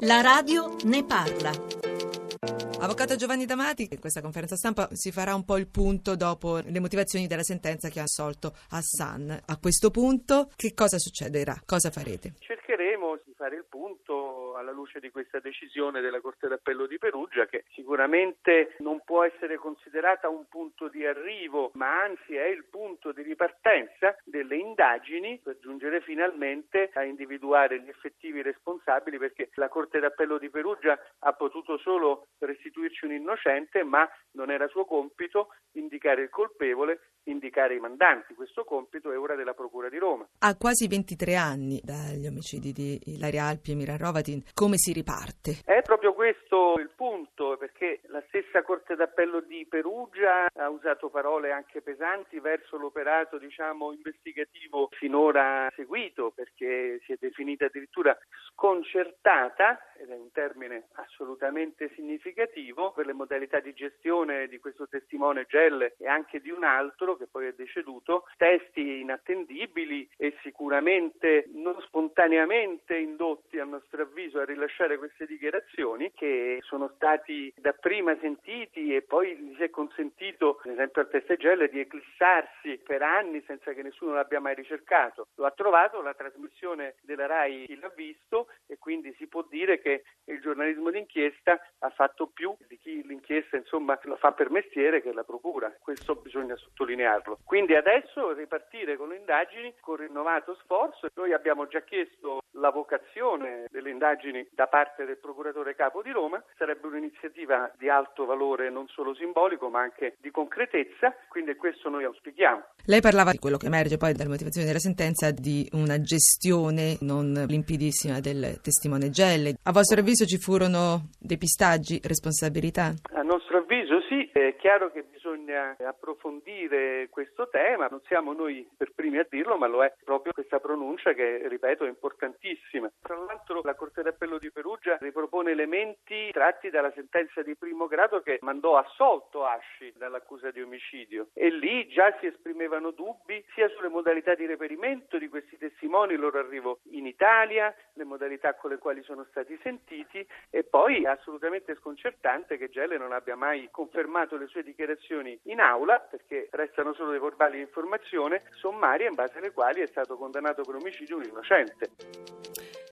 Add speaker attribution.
Speaker 1: La radio ne parla.
Speaker 2: Avvocato Giovanni Damati, in questa conferenza stampa si farà un po' il punto dopo le motivazioni della sentenza che ha assolto Hassan. A questo punto che cosa succederà? Cosa farete?
Speaker 3: Di fare il punto alla luce di questa decisione della Corte d'Appello di Perugia che sicuramente non può essere considerata un punto di arrivo, ma anzi è il punto di ripartenza delle indagini per giungere finalmente a individuare gli effettivi responsabili perché la Corte d'Appello di Perugia ha potuto solo restituirci un innocente, ma non era suo compito indicare il colpevole, indicare i mandanti. Questo compito è ora della Procura.
Speaker 2: A quasi 23 anni dagli omicidi di Ilaria Alpi e Mira Rovatin, come si riparte?
Speaker 3: È proprio questo il punto, perché la stessa Corte d'Appello di Perugia ha usato parole anche pesanti verso l'operato, diciamo, investigativo finora seguito, perché si è definita addirittura sconcertata, ed è un termine assolutamente significativo, per le modalità di gestione di questo testimone Gelle e anche di un altro che poi è deceduto, testi inattendibili e sicuramente non spontaneamente indotti a nostro avviso a rilasciare queste dichiarazioni che sono stati dapprima sentiti e poi gli si è consentito, ad esempio al Testegelle, di eclissarsi per anni senza che nessuno l'abbia mai ricercato. Lo ha trovato la trasmissione della RAI l'ha visto e quindi si può dire che il giornalismo d'inchiesta ha fatto più di chi l'inchiesta insomma lo fa per mestiere che la procura. Questo bisogna sottolinearlo. Quindi adesso ripartire con le indagini con rinnovato sforzo. Noi abbiamo già chiesto l'avocazione delle indagini da parte del procuratore capo di Roma. Sarebbe un'iniziativa di alto valore non solo simbolico ma anche di concretezza, quindi questo noi auspichiamo.
Speaker 2: Lei parlava di quello che emerge poi dalle motivazioni della sentenza di una gestione non limpidissima del testimone Gelle. A vostro avviso ci furono depistaggi, responsabilità?
Speaker 3: A nostro avviso sì, è chiaro che bisogna approfondire questo tema, non siamo noi per primi a dirlo, ma lo è proprio questa pronuncia che, ripeto, è importantissima. Tra l'altro la Corte d'Appello di Perugia ripropone elementi tratti dalla sentenza di primo grado che mandò assolto Asci dall'accusa di omicidio e lì già si esprimevano dubbi sia sulle modalità di reperimento di questi testimoni, il loro arrivo in Italia, le modalità con le quali sono stati sentiti e poi assolutamente sconcertante che Gelle non abbia mai confermato le sue dichiarazioni in aula perché restano solo dei verbali di informazione sommaria in base alle quali è stato condannato per omicidio un innocente.